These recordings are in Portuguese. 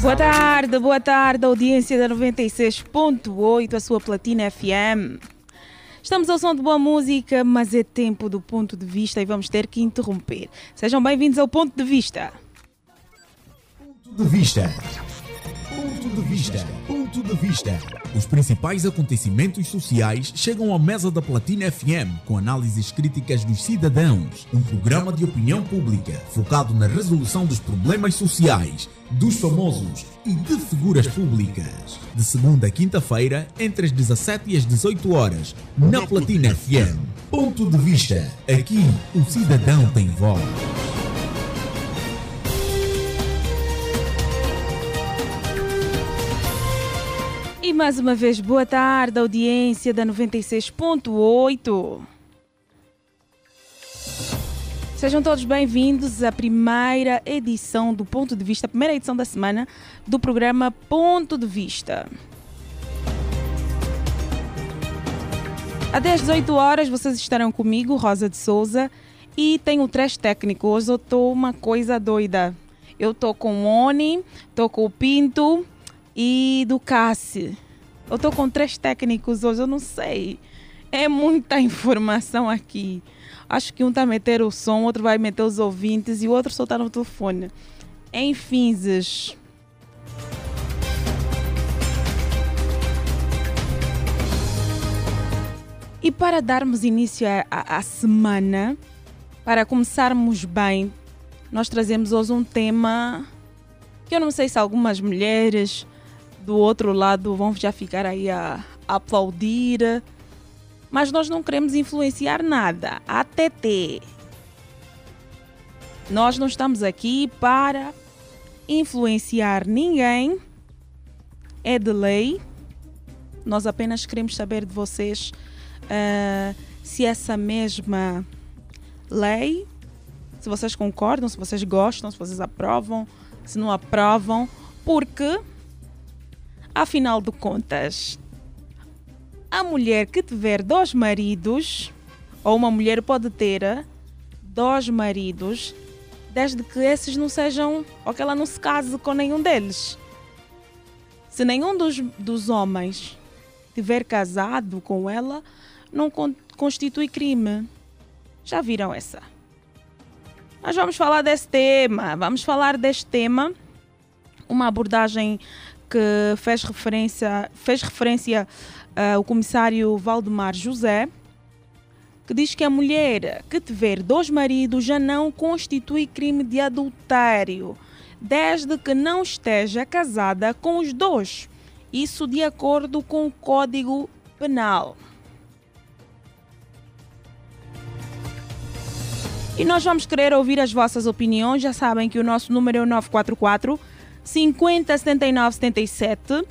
Boa tarde, boa tarde, audiência da 96.8, a sua Platina FM. Estamos ao som de boa música, mas é tempo do ponto de vista e vamos ter que interromper. Sejam bem-vindos ao ponto de vista. Ponto de vista. Ponto de vista. Ponto de vista. Os principais acontecimentos sociais chegam à mesa da Platina FM com análises críticas dos cidadãos. Um programa de opinião pública focado na resolução dos problemas sociais, dos famosos e de figuras públicas. De segunda a quinta-feira, entre as 17 e as 18 horas, na Platina FM. Ponto de vista. Aqui, o cidadão tem voz. Mais uma vez, boa tarde, audiência da 96.8. Sejam todos bem-vindos à primeira edição do Ponto de Vista, primeira edição da semana do programa Ponto de Vista. Até às 18 horas vocês estarão comigo, Rosa de Souza, e tenho o trash técnico. Hoje eu estou uma coisa doida. Eu estou com o Oni, estou com o Pinto e do Cassi. Eu estou com três técnicos hoje, eu não sei. É muita informação aqui. Acho que um está a meter o som, outro vai meter os ouvintes e o outro está no telefone. Enfim, zes. E para darmos início à semana, para começarmos bem, nós trazemos hoje um tema que eu não sei se algumas mulheres do outro lado vão já ficar aí a, aplaudir, mas nós não queremos influenciar nada. ATT. Nós não estamos aqui para influenciar ninguém. É de lei. Nós apenas queremos saber de vocês uh, se essa mesma lei, se vocês concordam, se vocês gostam, se vocês aprovam, se não aprovam, porque, afinal de contas, a mulher que tiver dois maridos, ou uma mulher pode ter dois maridos, desde que esses não sejam, ou que ela não se case com nenhum deles. Se nenhum dos, dos homens tiver casado com ela, não con constitui crime. Já viram essa? Nós vamos falar desse tema. Vamos falar deste tema. Uma abordagem que fez referência, fez referência uh, o comissário Valdemar José, que diz que a mulher que tiver dois maridos já não constitui crime de adultério, desde que não esteja casada com os dois. Isso de acordo com o Código Penal. E nós vamos querer ouvir as vossas opiniões. Já sabem que o nosso número é o 944 50 79 77.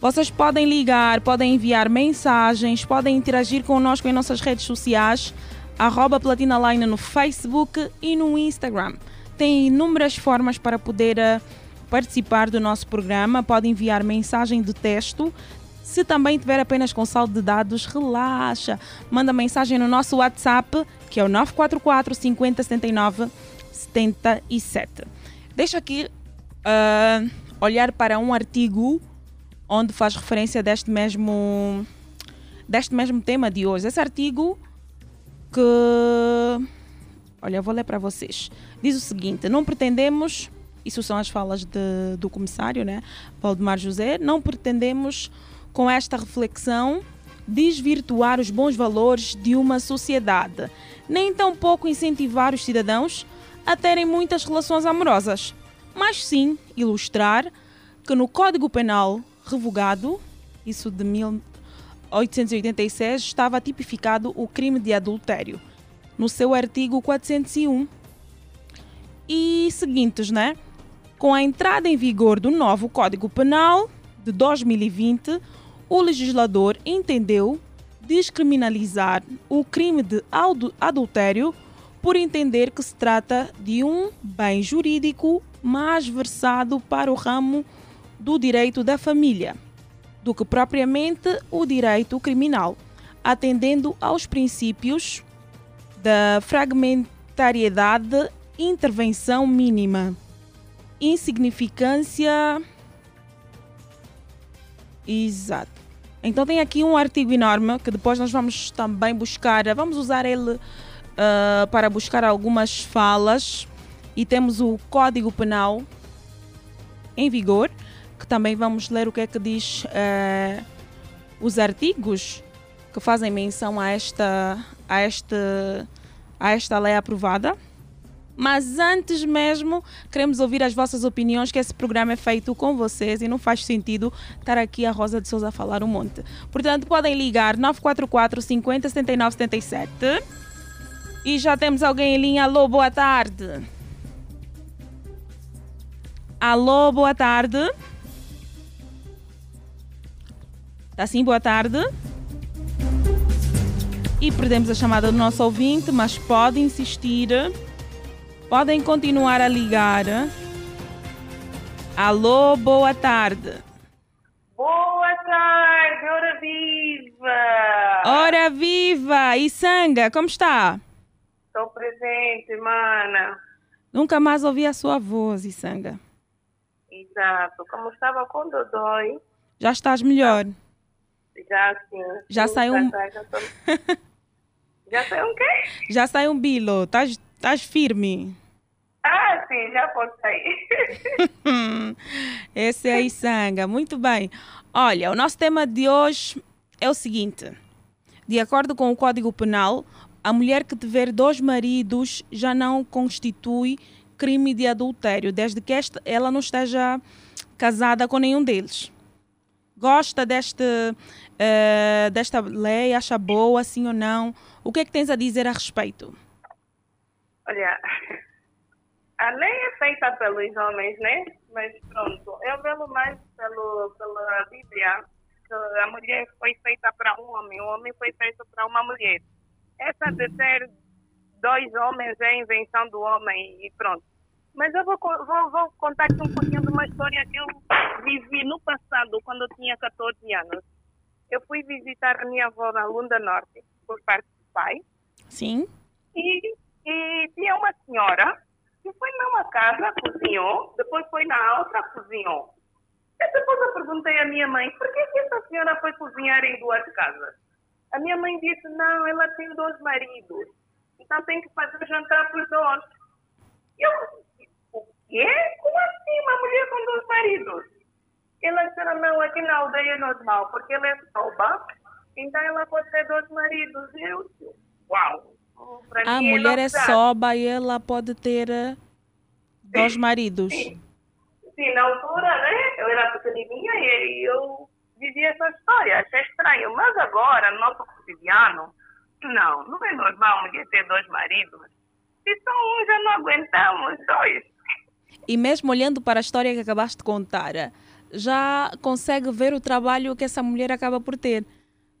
Vocês podem ligar, podem enviar mensagens, podem interagir conosco em nossas redes sociais, arroba Platina Line no Facebook e no Instagram. Tem inúmeras formas para poder uh, participar do nosso programa. Pode enviar mensagem de texto. Se também tiver apenas com saldo de dados, relaxa. Manda mensagem no nosso WhatsApp, que é o 944 50 79 77. Deixa aqui uh, olhar para um artigo onde faz referência deste mesmo deste mesmo tema de hoje. Esse artigo que olha, eu vou ler para vocês. Diz o seguinte: não pretendemos, isso são as falas de, do comissário, né, Valdemar José, não pretendemos com esta reflexão desvirtuar os bons valores de uma sociedade, nem tampouco incentivar os cidadãos a terem muitas relações amorosas, mas sim ilustrar que no Código Penal revogado, isso de 1886, estava tipificado o crime de adultério, no seu artigo 401. E seguintes, né? Com a entrada em vigor do novo Código Penal de 2020, o legislador entendeu descriminalizar o crime de adultério por entender que se trata de um bem jurídico mais versado para o ramo do direito da família do que propriamente o direito criminal, atendendo aos princípios da fragmentação voluntariedade, intervenção mínima, insignificância. Exato. Então tem aqui um artigo enorme que depois nós vamos também buscar, vamos usar ele uh, para buscar algumas falas e temos o Código Penal em vigor, que também vamos ler o que é que diz uh, os artigos que fazem menção a esta, a esta, a esta lei aprovada. Mas antes mesmo, queremos ouvir as vossas opiniões, que esse programa é feito com vocês e não faz sentido estar aqui a Rosa de Souza a falar um monte. Portanto, podem ligar 944 50 79 77. E já temos alguém em linha. Alô, boa tarde. Alô, boa tarde. Tá sim, boa tarde. E perdemos a chamada do nosso ouvinte, mas pode insistir. Podem continuar a ligar. Alô, boa tarde. Boa tarde, hora viva! Hora viva! E Sanga, como está? Estou presente, mana. Nunca mais ouvi a sua voz, Isanga. Exato. Como estava com Dodói. Já estás melhor? Já sim. Já saiu um. Já, tô... já saiu um quê? Já saiu um bilo. Estás firme? Ah, sim, já pode sair. Esse é Isanga. Muito bem. Olha, o nosso tema de hoje é o seguinte. De acordo com o Código Penal, a mulher que tiver dois maridos já não constitui crime de adultério, desde que esta, ela não esteja casada com nenhum deles. Gosta deste, uh, desta lei? Acha boa, sim ou não? O que é que tens a dizer a respeito? Olha, a lei é feita pelos homens, né? Mas pronto, eu vejo mais pelo, pela Bíblia que a mulher foi feita para um homem, o homem foi feito para uma mulher. Essa de ter dois homens é invenção do homem e pronto. Mas eu vou, vou, vou contar aqui um pouquinho de uma história que eu vivi no passado, quando eu tinha 14 anos. Eu fui visitar a minha avó na Lunda Norte, por parte do pai. Sim. E, e tinha uma senhora que foi numa casa, cozinhou, depois foi na outra, cozinhou. E depois eu perguntei à minha mãe, por que, que essa senhora foi cozinhar em duas casas? A minha mãe disse, não, ela tem dois maridos, então tem que fazer jantar para os dois. Eu quê? Como assim uma mulher com dois maridos? Ela disse, não, aqui na aldeia é normal, porque ela é soba, então ela pode ter dois maridos. Eu disse, uau! A mulher é, é soba e ela pode ter eh, dois maridos. Sim. Sim, na altura, né? Eu era pequenininha e eu vivia essa história, achei estranho. Mas agora, no nosso cotidiano, não, não é normal mulher ter dois maridos. Se só um, já não aguentamos dois. E mesmo olhando para a história que acabaste de contar, já consegue ver o trabalho que essa mulher acaba por ter.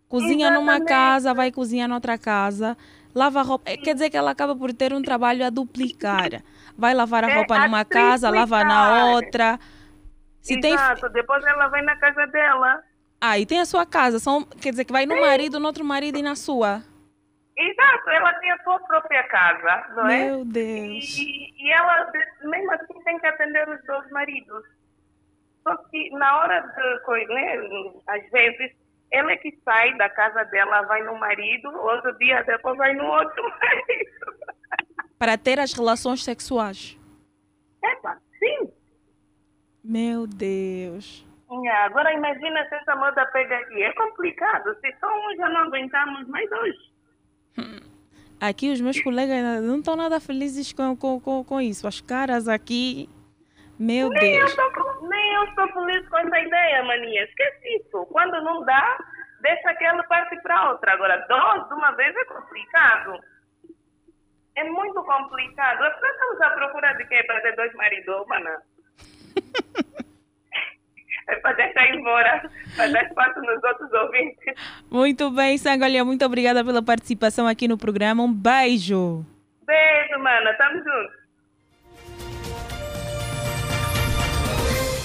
Cozinha Exatamente. numa casa, vai cozinhar noutra casa, lava roupa. Quer dizer que ela acaba por ter um trabalho a duplicar. Vai lavar a é roupa é numa a casa, lava na outra. Se Exato, tem... depois ela vai na casa dela. Ah, e tem a sua casa. São, quer dizer que vai no marido, no outro marido e na sua. Exato, ela tem a sua própria casa, não é? Meu Deus. E, e, ela, mesmo assim, tem que atender os dois maridos. Só que na hora de né, às vezes, ela é que sai da casa dela, vai no marido, outro dia depois vai no outro marido. Para ter as relações sexuais. Epa, sim. Meu Deus. Agora imagina se essa moda pega aqui. É complicado. Se só um já não aguentamos mais dois. Aqui os meus colegas não estão nada felizes com, com, com, com isso. As caras aqui, meu nem Deus. Eu tô, nem eu estou feliz com essa ideia, maninha. Esquece isso. Quando não dá, deixa aquela parte para outra. Agora, dois de uma vez é complicado. É muito complicado. Nós estamos à procura de quê? Para ter dois maridos, mana? é para deixar embora, para dar espaço nos outros ouvintes. Muito bem, Sangolha, muito obrigada pela participação aqui no programa. Um beijo. Beijo, mana. Tamo juntos.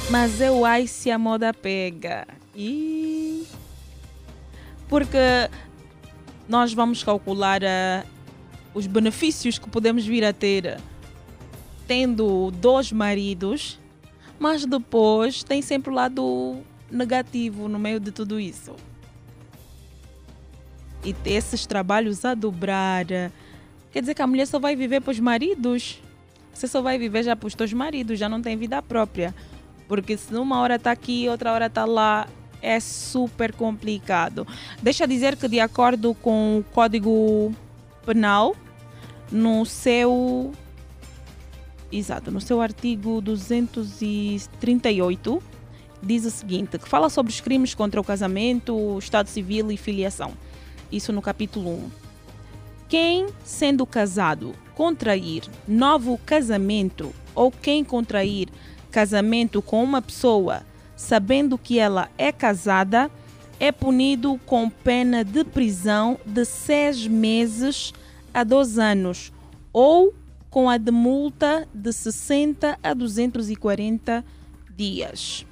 Mas eu acho se a moda pega. E... Porque nós vamos calcular uh, os benefícios que podemos vir a ter tendo dois maridos, mas depois tem sempre o lado negativo no meio de tudo isso. E esses trabalhos a dobrar, quer dizer que a mulher só vai viver para os maridos. Você só vai viver já para os teus maridos, já não tem vida própria. Porque se uma hora está aqui, outra hora está lá, é super complicado. Deixa dizer que de acordo com o Código Penal, no seu exato, no seu artigo 238 diz o seguinte, que fala sobre os crimes contra o casamento, o estado civil e filiação. Isso no capítulo 1. Quem, sendo casado, contrair novo casamento ou quem contrair casamento com uma pessoa sabendo que ela é casada, é punido com pena de prisão de seis meses a dois anos ou com a de multa de 60 a 240 dias.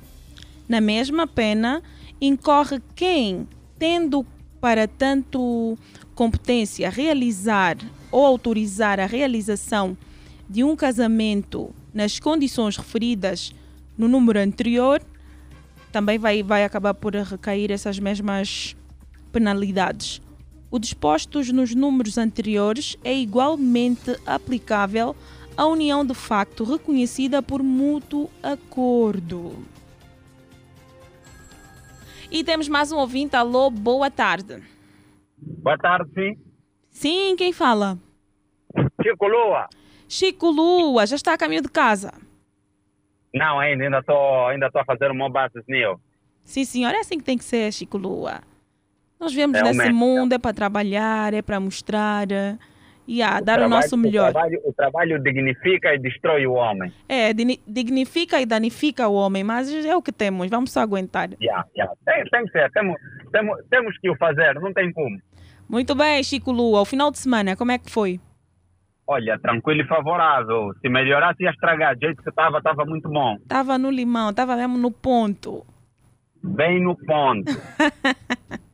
Na mesma pena, incorre quem, tendo para tanto competência realizar ou autorizar a realização de um casamento nas condições referidas no número anterior, também vai, vai acabar por recair essas mesmas penalidades. O dispostos nos números anteriores é igualmente aplicável à união de facto reconhecida por mútuo acordo. E temos mais um ouvinte. Alô, boa tarde. Boa tarde, sim. Sim, quem fala? Chico Lua. Chico Lua, já está a caminho de casa? Não, ainda, estou ainda a fazer uma base new. Sim, senhor, é assim que tem que ser, Chico Lua. Nós vivemos é nesse mundo, é para trabalhar, é para mostrar e a dar trabalho, o nosso melhor. O trabalho, o trabalho, dignifica e destrói o homem. É, dignifica e danifica o homem, mas é o que temos, vamos só aguentar. Yeah, yeah. Tem, tem que ser, temos, temos, temos que o fazer, não tem como. Muito bem, Chico Lua. O final de semana, como é que foi? Olha, tranquilo e favorável. Se melhorasse ia estragar. Do jeito que estava, estava muito bom. Estava no limão, estava mesmo no ponto. Bem no ponto.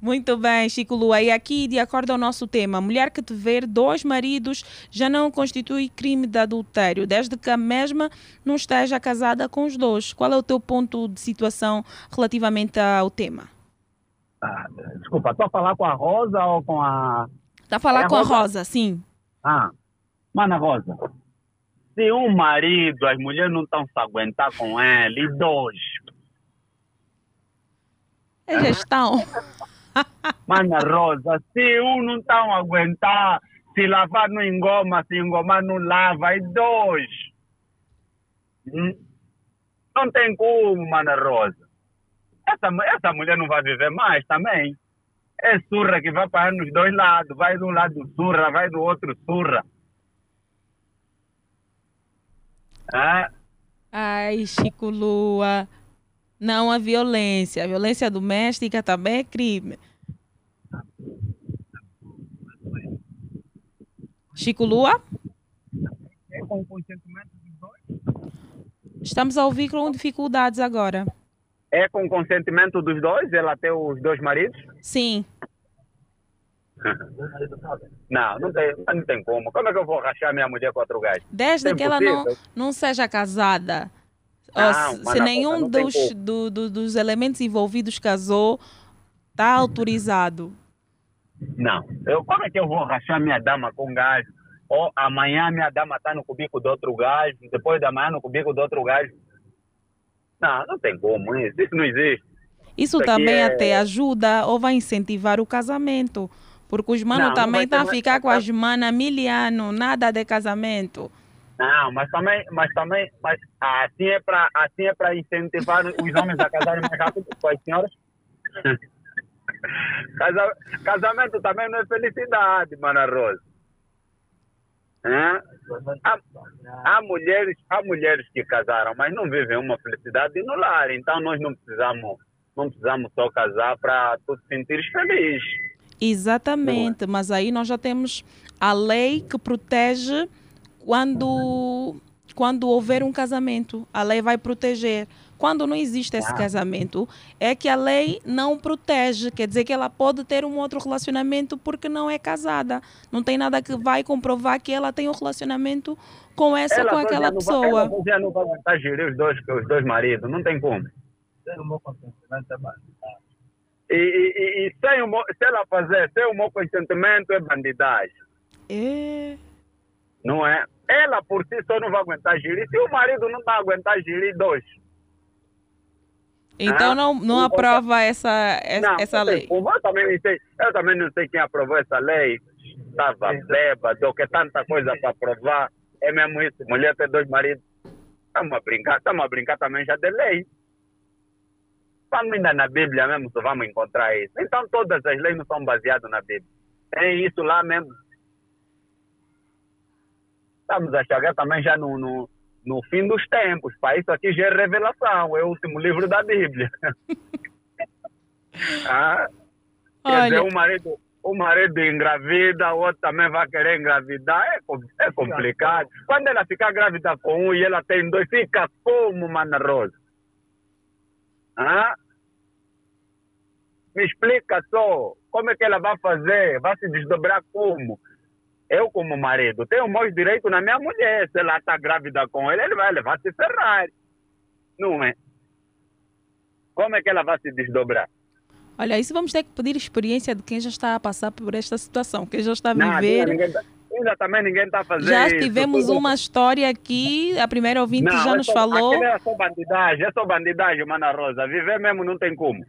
Muito bem, Chico Lua. E aqui, de acordo ao nosso tema, mulher que tiver dois maridos já não constitui crime de adultério, desde que a mesma não esteja casada com os dois. Qual é o teu ponto de situação relativamente ao tema? Ah, desculpa, estou a falar com a Rosa ou com a. Está a falar é com a Rosa? a Rosa, sim. Ah, mana Rosa, se um marido, as mulheres não estão se aguentar com ele, e dois, é gestão. Mana Rosa, se um não estão a aguentar, se lavar não engoma, se engomar não lava, e dois. Hum? Não tem como, Mana Rosa. Essa, essa mulher não vai viver mais também. É surra que vai para nos dois lados. Vai de um lado surra, vai do outro surra. Ah. Ai, Chico Lua. Não a violência. A violência doméstica também é crime. Chico Lua? É com o consentimento dos dois? Estamos a ouvir com dificuldades agora. É com o consentimento dos dois? Ela tem os dois maridos? Sim. Não, não tem, não tem como. Como é que eu vou rachar minha mulher com outro gajo? Desde que ela não, não seja casada. Não, se nenhum dos, do, do, dos elementos envolvidos casou, está autorizado. Não. Eu, como é que eu vou rachar minha dama com gajo? Ou amanhã minha dama está no cubico do outro gajo, depois da manhã no cubico do outro gajo. Não, não tem como isso. Isso não existe. Isso, isso também é... até ajuda ou vai incentivar o casamento. Porque os manos também estão a ficar com as manas miliano, nada de casamento. Não, mas também, mas também, mas assim é para assim é para incentivar os homens a casarem mais rápido com as senhoras. Casa, casamento também não é felicidade, Mana Rosa. É? Há, há, mulheres, há mulheres que casaram, mas não vivem uma felicidade no lar. Então nós não precisamos, não precisamos só casar para tu te sentires feliz. Exatamente, é? mas aí nós já temos a lei que protege quando, quando houver um casamento. A lei vai proteger. Quando não existe esse casamento, é que a lei não protege. Quer dizer que ela pode ter um outro relacionamento porque não é casada. Não tem nada que vai comprovar que ela tem um relacionamento com essa ou com aquela pessoa. Vai, ela já não vai aguentar gerir os dois, os dois maridos. Não tem como. E, e, e sem o, se ela fazer sem o meu consentimento é bandidagem. É. Não é? Ela por si só não vai aguentar gerir. Se o marido não vai aguentar gerir dois. Então ah, não, não aprova essa, essa, não, essa lei. Eu também, não sei, eu também não sei quem aprovou essa lei. Estava bêbado, que tanta coisa para aprovar. É mesmo isso. Mulher ter dois maridos. Estamos a brincar, estamos a brincar também já de lei. Vamos ainda na Bíblia mesmo, só vamos encontrar isso. Então todas as leis não são baseadas na Bíblia. Tem isso lá mesmo. Estamos a chegar também já no, no, no fim dos tempos. Para isso aqui já é revelação, é o último livro da Bíblia. ah, Olha... Quer dizer, o marido, o marido engravida, o outro também vai querer engravidar. É, é complicado. Quando ela ficar grávida com um e ela tem dois, fica como, Mana Rosa? Ah? Me explica só, como é que ela vai fazer? Vai se desdobrar como? Eu, como marido, tenho mais direito na minha mulher. Se ela está grávida com ele, ele vai levar se ferrar. Não é? Como é que ela vai se desdobrar? Olha, isso vamos ter que pedir experiência de quem já está a passar por esta situação, quem já está a viver. Não, ninguém, tá, ainda também ninguém está a fazer Já tivemos isso, uma história aqui, a primeira ouvinte não, já nos só, falou. É só bandidagem, é só bandidagem, Mana Rosa. Viver mesmo não tem como.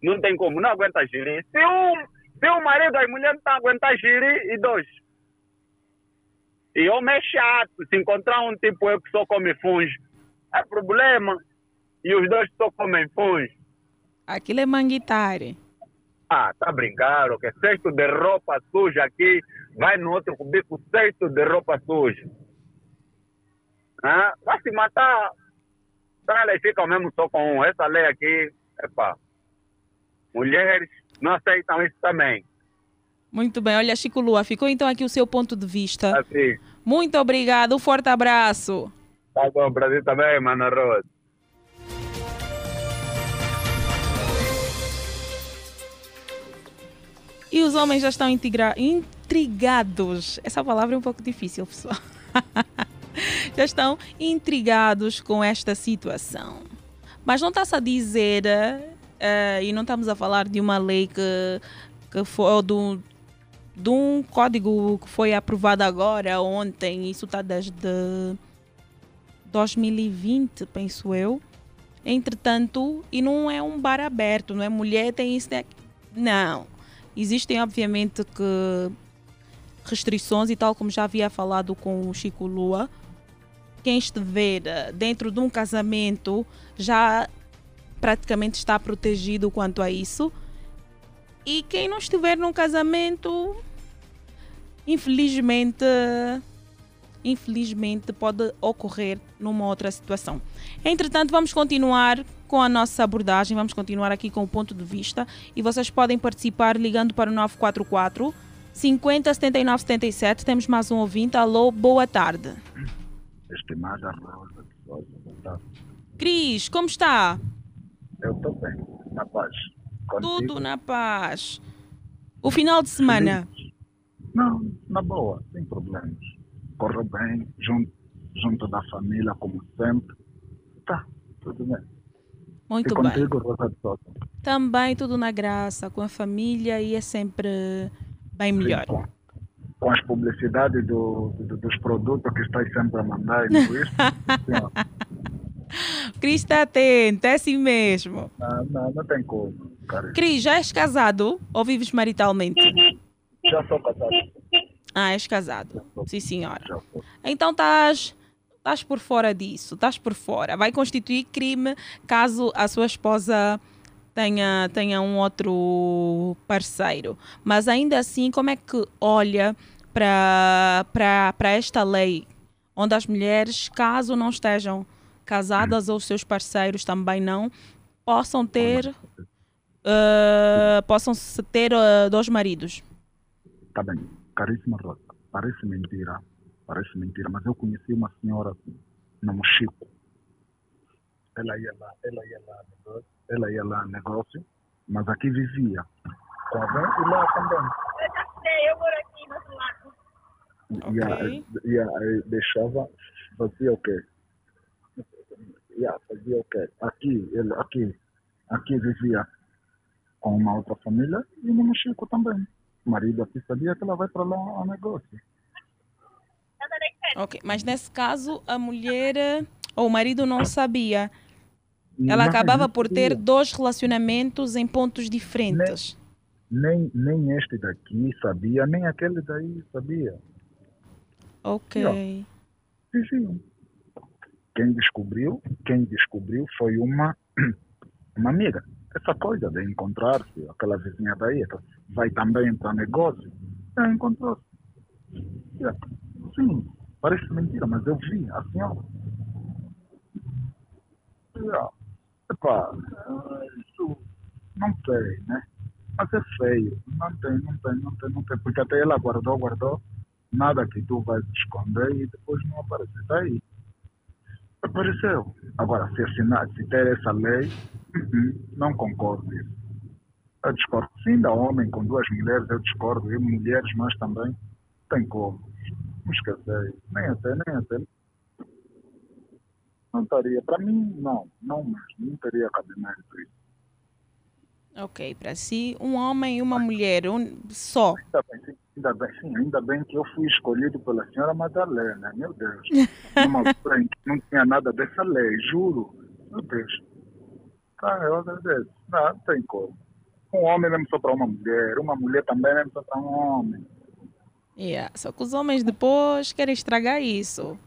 Não tem como, não aguenta gerir. Se um, se o marido e a mulher não estão aguentar gerir, e dois. E homem é chato. Se encontrar um tipo eu que só come funge, é problema. E os dois só comem funge. Aquilo é manguitare. Ah, tá brincando, que cesto de roupa suja aqui, vai no outro cubico, cesto de roupa suja. Ah, vai se matar. Então elas ficam mesmo só com um. Essa lei aqui, epa, mulheres não aceitam isso também. Muito bem, olha, Chico Lua, ficou então aqui o seu ponto de vista. Assim. Muito obrigado, um forte abraço. Tá bom, Brasil também, Mano Rosa. E os homens já estão intrigados. Essa palavra é um pouco difícil, pessoal. já estão intrigados com esta situação. Mas não está-se a dizer Uh, e não estamos a falar de uma lei que, que foi, ou do, de um código que foi aprovado agora, ontem, isso está desde 2020, penso eu. Entretanto, e não é um bar aberto, não é mulher tem isso, tem... não. Existem, obviamente, que restrições e tal como já havia falado com o Chico Lua, quem estiver dentro de um casamento já praticamente está protegido quanto a isso. E quem não estiver num casamento, infelizmente, infelizmente pode ocorrer numa outra situação. Entretanto, vamos continuar com a nossa abordagem, vamos continuar aqui com o ponto de vista e vocês podem participar ligando para o 944 50 79 77. Temos mais um ouvinte. Alô, boa tarde. Estimada Rosa, boa tarde. Cris, como está? Eu estou bem, na paz. Contigo? Tudo na paz. O final de semana? Não, na boa, sem problemas. Correu bem, junto, junto da família, como sempre. Tá, tudo bem. Muito e bem. Contigo, Rosa de Sousa? Também tudo na graça, com a família e é sempre bem melhor. Sim, com, com, as publicidades do, do, dos produtos que estás sempre a mandar e tudo isso. Cris está atento, é assim mesmo. Não, não, não tem como. Cara. Cris, já és casado ou vives maritalmente? Já sou casado. Ah, és casado. Sim, senhora. Então estás estás por fora disso, estás por fora. Vai constituir crime caso a sua esposa tenha, tenha um outro parceiro. Mas ainda assim, como é que olha para esta lei, onde as mulheres, caso não estejam casadas ou seus parceiros também não, possam ter uh, possam ter uh, dois maridos. Tá bem, caríssima Rosa, parece mentira, parece mentira, mas eu conheci uma senhora assim, no Chico. ela ia lá, ela ia lá, negócio, ela ia lá negócio, mas aqui vivia. Tá bem? E lá também. Eu já sei, eu moro aqui no outro lado. E, a, e a, deixava, fazia o quê? Yeah, fazia o quê? Aqui, ele, aqui, aqui vivia com uma outra família e no Mexico também. O marido aqui sabia que ela vai para lá a negócio. Ok, mas nesse caso a mulher eh, ou o marido não sabia. Ela Não, acabava por ter dois relacionamentos em pontos diferentes. Nem, nem este daqui sabia, nem aquele daí sabia. Ok. Viviam. Quem descobriu, quem descobriu foi uma, uma amiga. Essa coisa de encontrar-se, aquela vizinha daí, vai também para negócio, é, encontrou-se. Sim, parece mentira, mas eu vi a senhora. Epá, isso não sei, né? Mas é feio. Não tem, não tem, não tem, não tem. Porque até ela guardou, guardou. Nada que tu vais esconder e depois não aparece. Está aí. Apareceu. Agora, se assinar, se ter essa lei, uhum, não concordo isso. Eu discordo. Sim, da homem com duas mulheres, eu discordo. E mulheres, mas também tem como. Não esquecer. Nem até, nem até. Não estaria. Para mim, não. Não mesmo. Não teria cabimento isso. Ok, para si, um homem e uma mulher, um, só. Ainda bem, sim, ainda bem, sim, ainda bem que eu fui escolhido pela senhora Madalena, meu Deus. Numa altura em que não tinha nada dessa lei, juro. Meu Deus. Tá, eu agradeço. Não, não tem como. Um homem mesmo só para uma mulher, uma mulher também mesmo só para um homem. Yeah. Só que os homens depois querem estragar isso.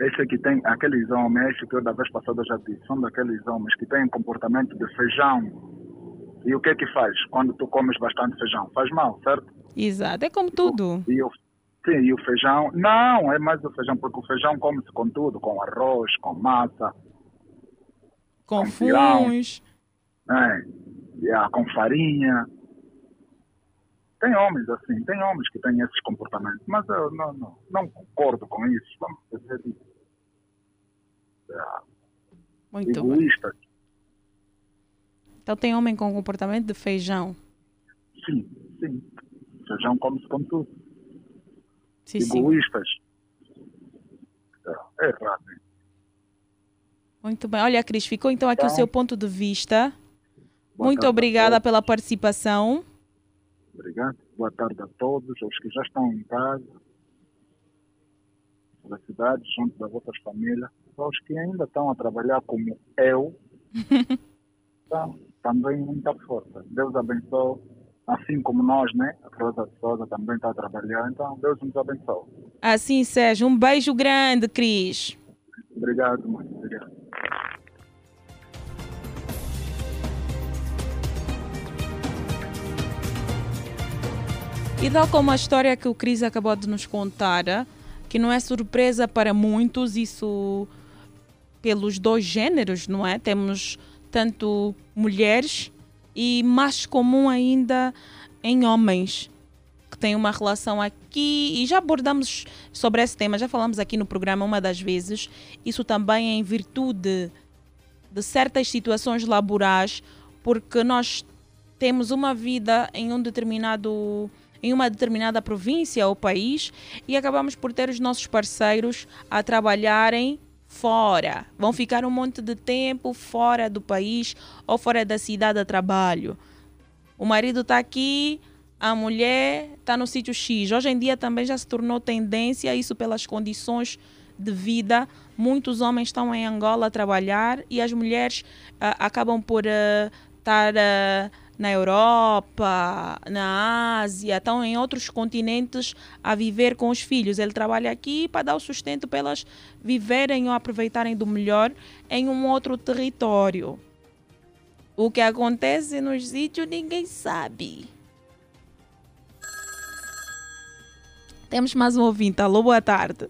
Esse aqui tem aqueles homens, que eu da vez passada já disse, são daqueles homens que têm comportamento de feijão. E o que é que faz quando tu comes bastante feijão? Faz mal, certo? Exato, é como tudo. E o, sim, e o feijão, não, é mais o feijão, porque o feijão come-se com tudo, com arroz, com massa, Com com funs. né? Yeah, com farinha. Tem homens assim, tem homens que têm esses comportamentos, mas eu não, não, não concordo com isso. Vamos dizer isso. Yeah, Muito bem. Então tem homem com comportamento de feijão. sim, sim. Feijão come-se com tudo. Sim. Egoístas. Yeah, É errado. Muito bem. Olha, Cris, ficou então aqui o Então, seu ponto de vista. Muito obrigada pela participação. Obrigado. Boa tarde a todos, aos que já estão em casa, da cidade, junto das vossas famílias, aos que ainda estão a trabalhar como eu. Então, também muita força. Deus abençoe, assim como nós, né? A Rosa de Souza também está a trabalhar, então Deus nos abençoe. Assim seja. Um beijo grande, Cris. Obrigado, mãe. Obrigado. E tal como a história que o Cris acabou de nos contar, ah, que não é surpresa para muitos, isso pelos dois gêneros, não é? Temos tanto mulheres e mais comum ainda em homens que têm uma relação aqui e já abordamos sobre esse tema, já falamos aqui no programa uma das vezes. Isso também é em virtude de certas situações laborais, porque nós temos uma vida em um determinado em uma determinada província ou país e acabamos por ter os nossos parceiros a trabalharem fora. Vão ficar um monte de tempo fora do país ou fora da cidade a trabalho. O marido está aqui, a mulher está no sítio X. Hoje em dia também já se tornou tendência, isso pelas condições de vida. Muitos homens estão em Angola a trabalhar e as mulheres ah, acabam por estar na Europa, na Ásia, estão em outros continentes a viver com os filhos. Ele trabalha aqui para dar o sustento para elas viverem ou aproveitarem do melhor em um outro território. O que acontece nos sítios ninguém sabe. Temos mais um ouvinte. Alô, boa tarde.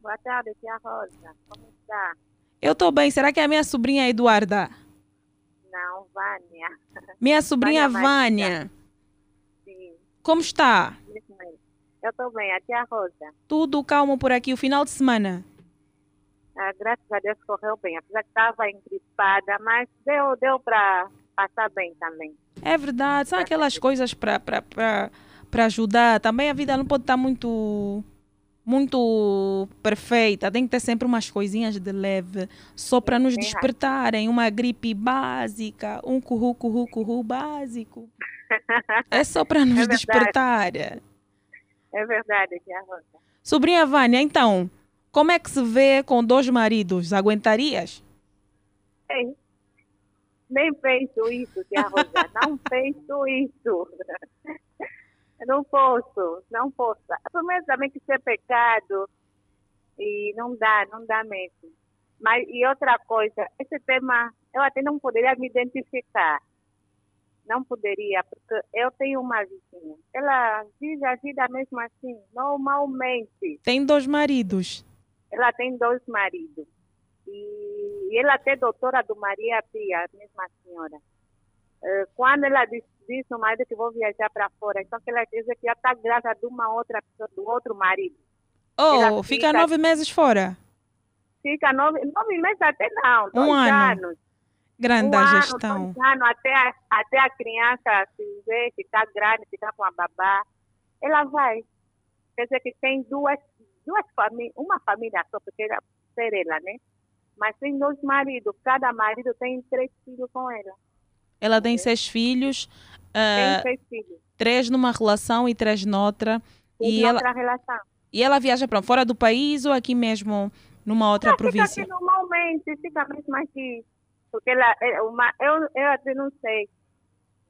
Boa tarde, tia Rosa. Como está? Eu estou bem. Será que é a minha sobrinha Eduarda? Não, Vânia. Minha sobrinha Vânia. Vânia. Sim, Como está? Eu estou bem, a tia Rosa. Tudo calmo por aqui, o final de semana. Ah, graças a Deus correu bem. Apesar que estava engripada, mas deu, deu para passar bem também. É verdade, são aquelas coisas para ajudar. Também a vida não pode estar muito muito perfeita, tem que ter sempre umas coisinhas de leve, só para nos despertarem. Uma gripe básica, um curru, curru, curru básico. É só para nos é despertar. É verdade, Tia Rosa. Sobrinha Vânia, então, como é que se vê com dois maridos? Aguentarias? Ei, nem penso isso, Tia Rosa. não penso isso. Não posso, não posso. Primeiro também que isso é pecado e não dá, não dá mesmo. Mas, e outra coisa, esse tema eu até não poderia me identificar. Não poderia, porque eu tenho uma vizinha. Ela vive a vida mesmo assim, normalmente. Tem dois maridos? Ela tem dois maridos. E, e ela até doutora do Maria Pia, a mesma senhora. Quando ela disse disse no marido que vou viajar para fora. Então, que ela diz que já está grávida de uma outra pessoa, do outro marido. Oh, fica, fica, nove meses fora? Fica nove, nove meses até não, um ano. anos. Grande um a gestão. Ano, dois anos, até, a, até a criança se ver, ficar grande, ficar com a babá. Ela vai. Quer dizer que tem duas, duas famílias, uma família só, porque era ser ela, né? Mas tem dois maridos, cada marido tem três filhos com ela. Ela tem seis filhos. Uh, tem seis filhos. Três numa relação e três noutra. E, e ela, relação. E ela viaja para fora do país ou aqui mesmo numa outra não, província? Fica aqui normalmente, fica mesmo aqui. Porque ela, é uma, eu, eu até não sei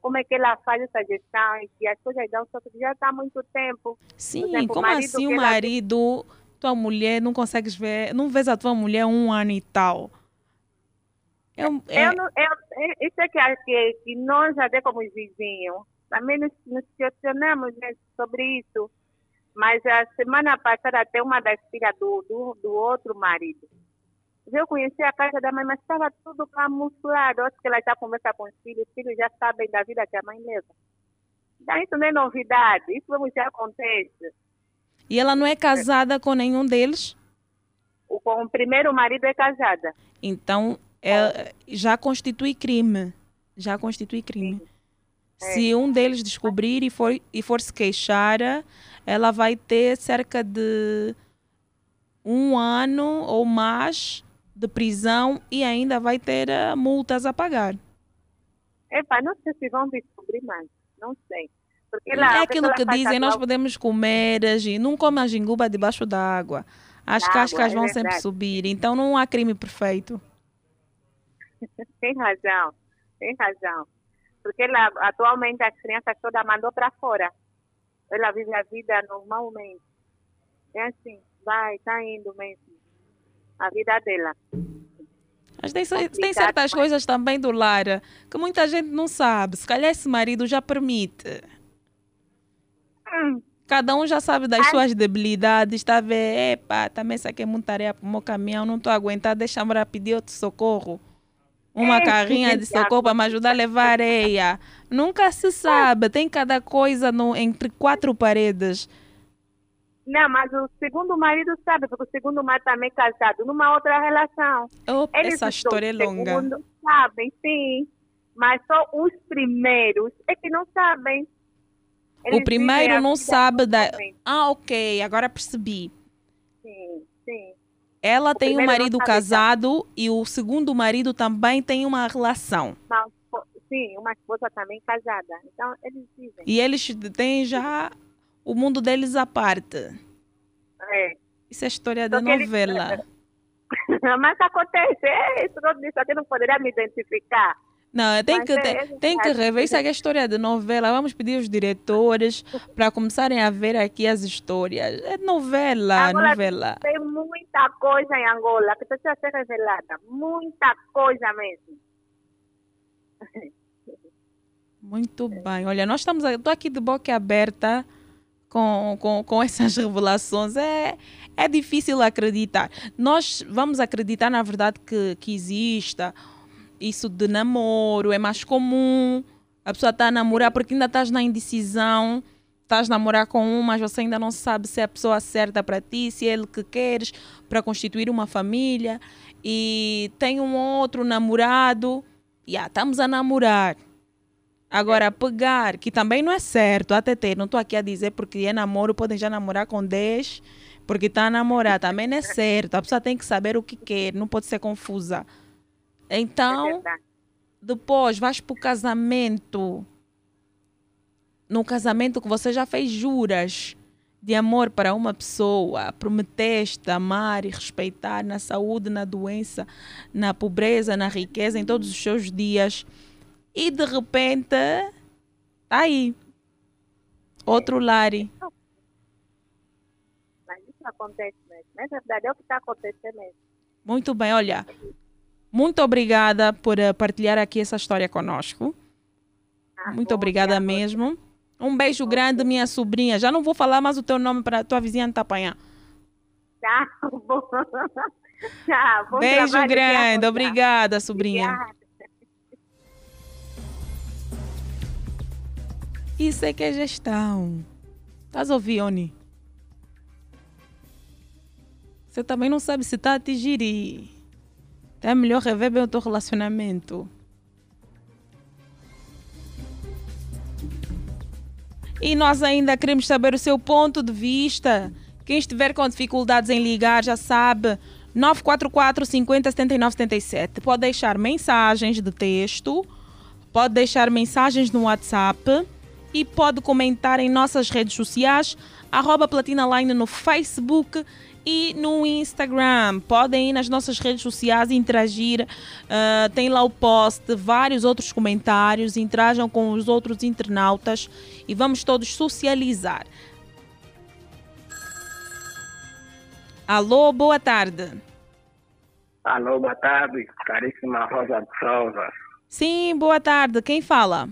como é que ela faz essa gestão e que as coisas dão que já está há muito tempo. Sim, exemplo, como o assim o marido, ela... tua mulher, não consegues ver, não vês a tua mulher um ano e tal. É, é... Eu, eu, isso é que, que, que nós, até como vizinhos, também nos, nos questionamos né, sobre isso. Mas a semana passada, até uma das filhas do, do, do outro marido, eu conheci a casa da mãe, mas estava tudo camuflado. Acho que ela já conversa com os filhos, os filhos já sabem da vida que a mãe leva. Então, isso não é novidade, isso já acontece. E ela não é casada com nenhum deles? O, com o primeiro marido é casada. Então, é, já constitui crime. Já constitui crime. É. Se um deles descobrir e for, e for se queixar, ela vai ter cerca de um ano ou mais de prisão e ainda vai ter uh, multas a pagar. Epa, não sei se vão descobrir mais, não sei. Porque lá, é aquilo que dizem, nós podemos comer, não come a jinguba debaixo da água. As cascas é vão sempre subir, então não há crime perfeito. tem razão, tem razão. Porque ela, atualmente as crianças todas mandou para fora. Ela vive a vida normalmente. É assim, vai, está indo mesmo. A vida dela. Mas tem, tem certas coisas também do lar que muita gente não sabe. Se calhar esse marido já permite. Hum. Cada um já sabe das suas debilidades, está a ver, epa, também isso aqui é muita areia para o meu caminhão, não estou a aguentar, deixa-me pedir outro socorro uma é, carrinha de socorro para me ajudar a levar areia. Nunca se sabe, tem cada coisa no, entre quatro paredes. Não, mas o segundo marido sabe, porque o segundo marido também é casado numa outra relação. Eles essa história é longa. Segundo sabem, sim. Mas só os primeiros é que não sabem. Eles o primeiro não sabe da. Ah, ok, agora percebi. Sim, sim. Ela o tem um marido casado e o segundo marido também tem uma relação. sim, uma esposa também casada. Então, eles vivem. E eles têm já o mundo deles à parte. É. Isso é história da novela. Eles... Mas acontece, é isso, isso aqui não poderia me identificar. Não, tem que, é, tem que rever. Isso aqui é história de novela. Vamos pedir os diretores para começarem a ver aqui as histórias. É novela, Agora, novela. Tem muita coisa em Angola que precisa ser revelada. Muita coisa mesmo. Muito bem. Olha, nós estamos estou aqui de boca aberta com, com, com essas revelações. É, é difícil acreditar. Nós vamos acreditar, na verdade, que, que exista isso de namoro é mais comum. A pessoa está a namorar porque ainda estás na indecisão estás a namorar com um, mas você ainda não sabe se é a pessoa certa para ti, se é ele que queres para constituir uma família e tem um outro namorado, yeah, estamos a namorar. Agora, pegar, que também não é certo, até ter, não estou aqui a dizer porque é namoro, podem já namorar com 10, porque está a namorar, também não é certo. A pessoa tem que saber o que quer, não pode ser confusa. Então, É depois vais para o casamento. No casamento que você já fez juras de amor para uma pessoa, prometeste amar e respeitar na saúde, na doença, na pobreza, na riqueza, em todos os seus dias. E de repente, tá aí. Outro Lari. Mas isso acontece mesmo. É verdade, é o que está acontecendo mesmo. Muito bem, olha. Muito obrigada por eh, partilhar aqui essa história conosco. Ah, Muito bom, obrigada mesmo. Um beijo grande, minha sobrinha. Já não vou falar mais o teu nome para tua vizinha não te apanhar. Tá bom. Tá, bom Beijo trabalho, grande. Obrigada, sobrinha. Obrigada. Isso é que é gestão. Estás a ouvir, Oni? Você também não sabe se está a atingir. E É melhor rever bem o teu relacionamento. E nós ainda queremos saber o seu ponto de vista. Quem estiver com dificuldades em ligar já sabe. 944 50 79 77. Pode deixar mensagens de texto, pode deixar mensagens no WhatsApp e pode comentar em nossas redes sociais, arroba Platina Line no Facebook e no Instagram. Podem ir nas nossas redes sociais interagir. ah, tem lá o post, vários outros comentários. Interajam com os outros internautas e vamos todos socializar. Alô, boa tarde. Alô, boa tarde, caríssima Rosa de Souza. Sim, boa tarde. Quem fala?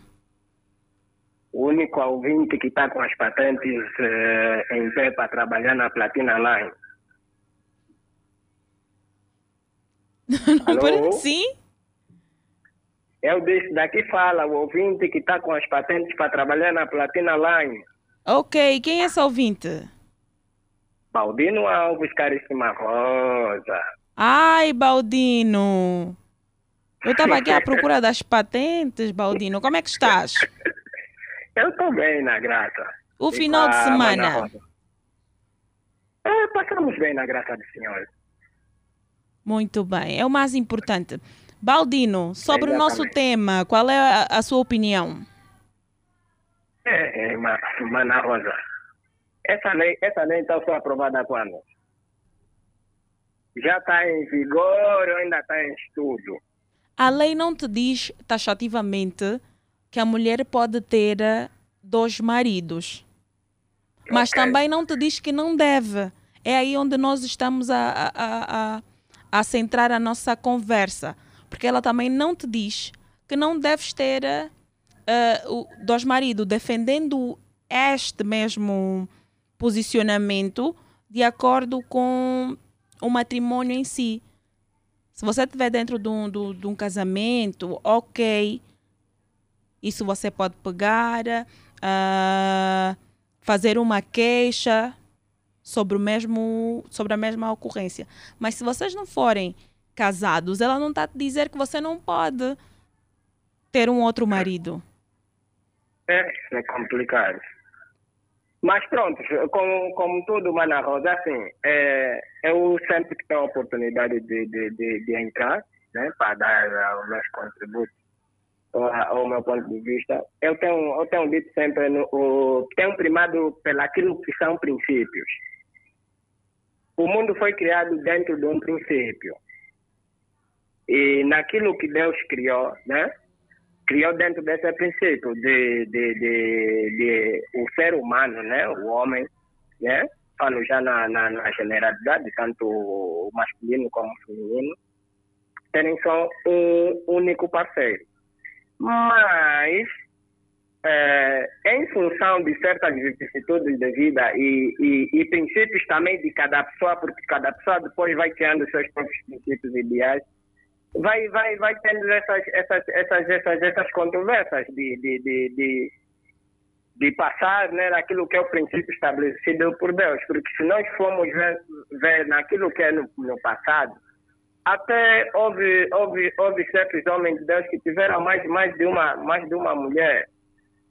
O único ouvinte que está com as patentes eh, em pé para trabalhar na Platina Line. Alô? Sim? Eu disse, daqui fala o ouvinte que está com as patentes para trabalhar na Platina Line. Ok, quem é esse ouvinte? Baldino Alves, caríssima Rosa. Ai, Baldino. Eu estava aqui à procura das patentes, Baldino. Como é que estás? Eu estou bem, na graça. O E final de semana. É, passamos bem, na graça do Senhor. Muito bem, é o mais importante. Baldino, sobre o nosso Exatamente. tema, qual é a, a sua opinião? É, é ma- Mana Rosa. Essa lei, essa lei então foi aprovada quando? Já está em vigor ou ainda está em estudo? A lei não te diz taxativamente que a mulher pode ter eh, dois maridos. Mas Ok. também não te diz que não deve. É aí onde nós estamos a, a, a, a, centrar a nossa conversa. Porque ela também não te diz que não deves ter eh, o- dois maridos, defendendo este mesmo posicionamento de acordo com o matrimônio em si. Se você estiver dentro de um, do- de um casamento, ok. Isso você pode pegar, ah, fazer uma queixa sobre, o mesmo, sobre a mesma ocorrência. Mas se vocês não forem casados, ela não está a dizer que você não pode ter um outro marido. É, é complicado. Mas pronto, como, como tudo, Mana Rosa, assim, é, eu sempre que tenho a oportunidade de, de, de, de entrar, né, para dar os meus contributos ao meu ponto de vista, eu tenho, eu tenho dito sempre, no, o, tenho primado pelaquilo que são princípios. O mundo foi criado dentro de um princípio. E naquilo que Deus criou, né? criou dentro desse princípio de, de, de, de o ser humano, né, o homem, né, falo já na, na, na generalidade, tanto masculino como feminino, terem só um único parceiro. Mas, é, em função de certas vicissitudes de vida e, e, e princípios também de cada pessoa, porque cada pessoa depois vai criando os seus próprios princípios ideais, vai, vai, vai tendo essas, essas, essas, essas, essas controvérsias de, de, de, de, de passar né, naquilo que é o princípio estabelecido por Deus. Porque se nós formos ver, ver naquilo que é no, no passado, até houve, houve, houve certos homens de Deus que tiveram mais, mais, de, uma, mais de uma mulher.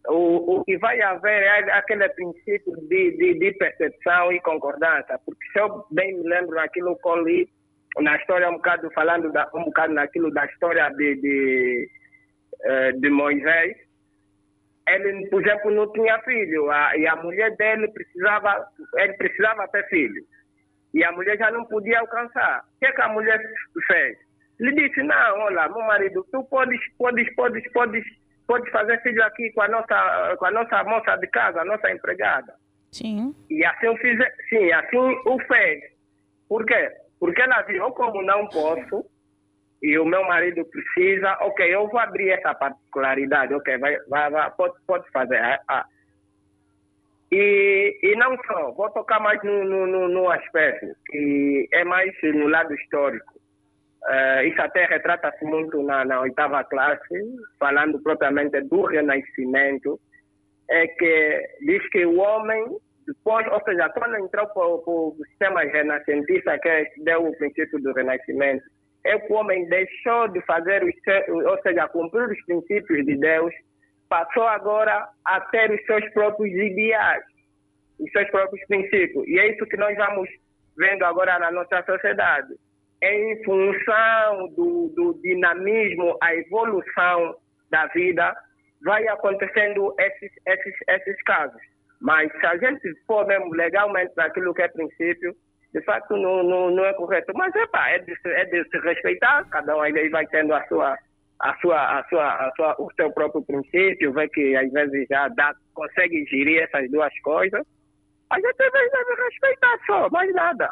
O, o que vai haver é aquele princípio de, de, de percepção e concordância. Porque se eu bem me lembro daquilo que eu li na história, um bocado falando da, um bocado naquilo da história de, de, eh, de Moisés, ele, por exemplo, não tinha filho a, e a mulher dele precisava, ele precisava ter filho. E a mulher já não podia alcançar. O que, é que a mulher fez? Ele disse, não, olha, meu marido, tu podes, podes, podes, podes, podes fazer filho aqui com a nossa, com a nossa moça de casa, a nossa empregada. Sim. E assim fiz, sim, assim o fez. Por quê? Porque ela viu, como não posso, e o meu marido precisa, ok, eu vou abrir essa particularidade, ok, vai, vai, vai pode, pode fazer. Ah, ah. E, e não só, vou tocar mais no, no, no aspecto, que é mais no lado histórico. Uh, isso até retrata-se muito na, na oitava classe, falando propriamente do renascimento, é que diz que o homem, depois, ou seja, quando entrou para o sistema renascentista, que deu o princípio do renascimento, é que o homem deixou de fazer, os, ou seja, cumprir os princípios de Deus, passou agora a ter os seus próprios ideais, os seus próprios princípios. E é isso que nós vamos vendo agora na nossa sociedade. Em função do, do dinamismo, a evolução da vida, vai acontecendo esses, esses, esses casos. Mas se a gente for mesmo legalmente naquilo que é princípio, de facto não, não, não é correto. Mas epa, é, de, é de se respeitar, cada um aí vai tendo a sua, a sua, a sua, a sua, o seu próprio princípio, vê que às vezes já dá, consegue gerir essas duas coisas. A gente deve, deve respeitar só, mais nada.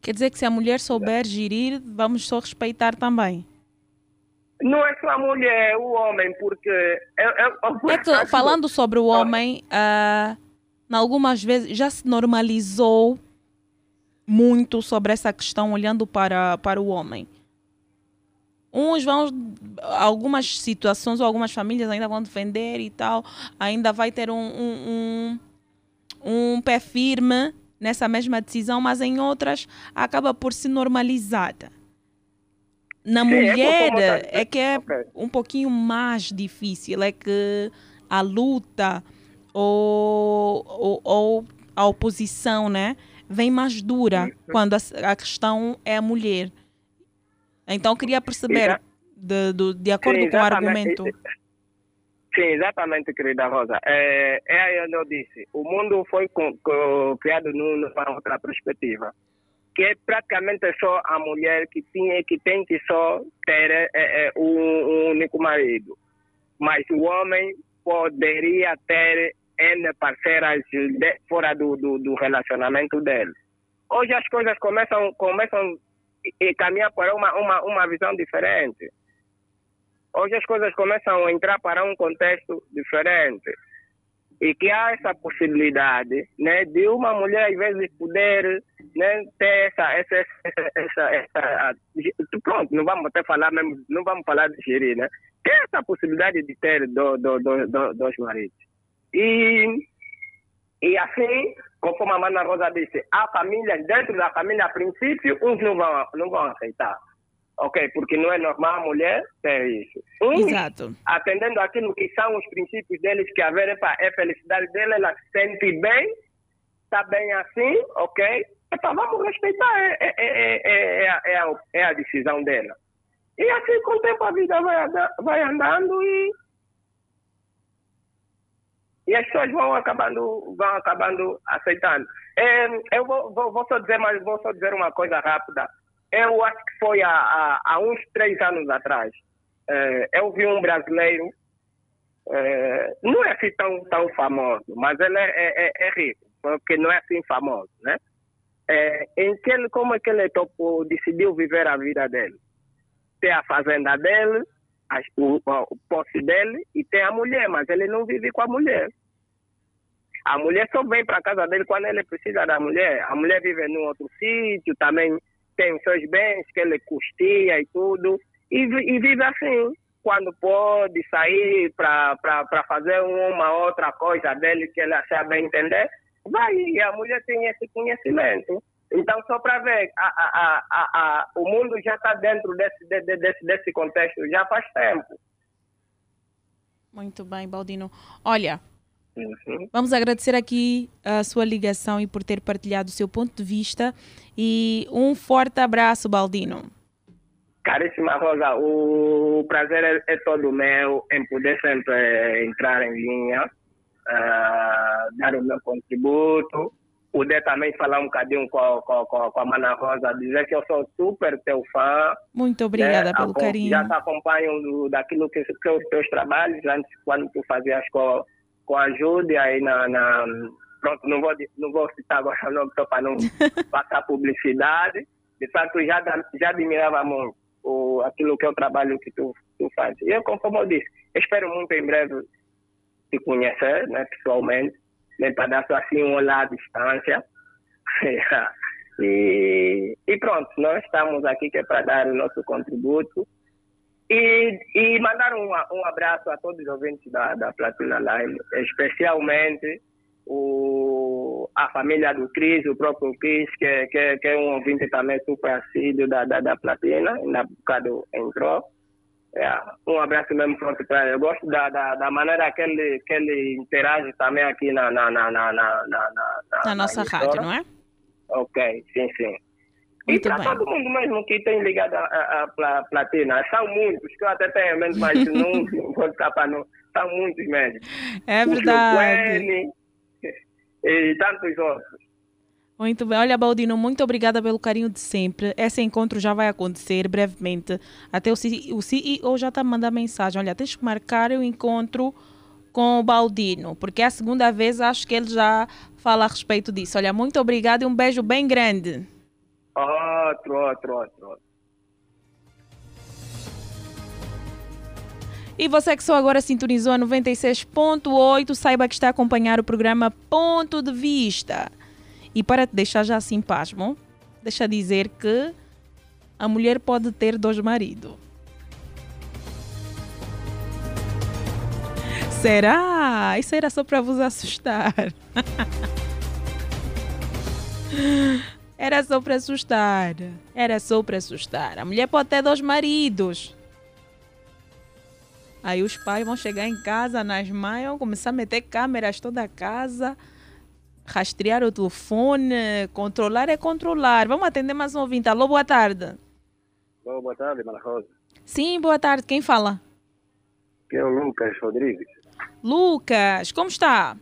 Quer dizer que se a mulher souber gerir, vamos só respeitar também. Não é só a mulher, é o homem, porque. É, é, é que, falando sobre o homem, uh, algumas vezes já se normalizou muito sobre essa questão olhando para, para o homem. Uns vão, algumas situações ou algumas famílias ainda vão defender e tal, ainda vai ter um, um, um, um pé firme nessa mesma decisão, mas em outras acaba por se normalizada. Na Sim, é mulher é, é que é okay. um pouquinho mais difícil, é que a luta ou, ou, ou a oposição, né? vem mais dura quando a, a questão é a mulher. Então, queria perceber, de, de, de acordo Sim, com o argumento. Sim, exatamente, querida Rosa. É, é aí onde eu disse. O mundo foi com, com, criado numa outra perspectiva. Que é praticamente só a mulher que, tinha, que tem que só ter é, é, um, um único marido. Mas o homem poderia ter N parceiras de, fora do, do, do, relacionamento dele. Hoje as coisas começam, começam a caminhar para uma, uma, uma visão diferente. Hoje as coisas começam a entrar para um contexto diferente. E que há essa possibilidade né, de uma mulher, às vezes, poder né, ter essa, essa, essa, essa, essa, Pronto, não vamos até falar mesmo, não vamos falar de gerir, né? Tem essa possibilidade de ter do, do, do, do, dois maridos. E, e assim, conforme a Mana Rosa disse, há famílias, dentro da família, a princípio, uns não vão, não vão aceitar. Ok, porque não é normal a mulher ter isso. Uns, Exato. atendendo aquilo que são os princípios deles, que a ver é felicidade dela, ela se sente bem, está bem assim, ok? Epa, vamos respeitar, é, é, é, é, é, a, é a decisão dela. E assim, com o tempo, a vida vai, vai andando e e as pessoas vão acabando, vão acabando aceitando. É, eu vou, vou, vou, só dizer, mas vou só dizer uma coisa rápida. Eu acho que foi há, há, há uns três anos atrás. É, eu vi um brasileiro, é, não é assim tão, tão famoso, mas ele é, é, é, é rico, porque não é assim famoso, né? É, em que ele, como é que ele decidiu viver a vida dele? Tem a fazenda dele, o, o posse dele e tem a mulher, mas ele não vive com a mulher. A mulher só vem para casa dele quando ele precisa da mulher. A mulher vive num outro sítio, também tem os seus bens que ele custia e tudo, e, e vive assim. quando pode sair para fazer uma outra coisa dele que ele achar bem entender, vai e a mulher tem esse conhecimento. Então, só para ver, a, a, a, o mundo já está dentro desse, de, desse, desse contexto já faz tempo. Muito bem, Baldino. Olha, uhum. vamos agradecer aqui a sua ligação e por ter partilhado o seu ponto de vista. E um forte abraço, Baldino. Caríssima Rosa, o prazer é, é todo meu em poder sempre entrar em linha, uh, dar o meu contributo, poder também falar um bocadinho com, com, com, com a Mana Rosa, dizer que eu sou super teu fã. Muito obrigada né? pelo carinho. Já te acompanho do, daquilo que, que os teus trabalhos, antes quando tu fazias com, com a Júlia aí na, na pronto, não vou, não vou citar agora o nome para não passar publicidade. De fato, já, já admirava muito o, aquilo que é o trabalho que tu, tu fazes. E eu, conforme eu disse, espero muito em breve te conhecer né, pessoalmente, nem para dar só assim um olhar à distância. e, e pronto, nós estamos aqui que é para dar o nosso contributo e, e mandar um, um abraço a todos os ouvintes da, da Platina Line, especialmente o, a família do Cris, o próprio Cris, que, que, que é um ouvinte também super assíduo da, da, da Platina, ainda bocado entrou. É, um abraço mesmo pronto para ele. Eu gosto da, da, da, maneira que ele, que ele interage também aqui na, na, na, na, na, na, na, na nossa rádio, não é? Ok, sim, sim. Muito e para todo mundo mesmo que tem ligado a, a, a, platina, são muitos, que eu até tenho menos, mas não vou escapar, não. São muitos mesmo. É verdade e tantos outros. Muito bem. Olha, Baldino, muito obrigada pelo carinho de sempre. Esse encontro já vai acontecer brevemente. Até o CEO, o CEO já está mandando mensagem. Olha, tens que marcar o encontro com o Baldino, porque é a segunda vez acho que ele já fala a respeito disso. Olha, muito obrigada e um beijo bem grande. Outro, outro, outro. E você que só agora sintonizou a 96.8, saiba que está a acompanhar o programa Ponto de Vista. E para te deixar já assim pasmo, deixa dizer que a mulher pode ter dois maridos. Será? Isso era só para vos assustar. Era só para assustar. Era só para assustar. A mulher pode ter dois maridos. Aí os pais vão chegar em casa, nas mães, vão começar a meter câmeras toda a casa, rastrear o telefone, controlar é controlar. Vamos atender mais um ouvinte. Alô, boa tarde. Alô, boa tarde, Mara Rosa. Sim, boa tarde. Quem fala? Que é o Lucas Rodrigues. Lucas, como está?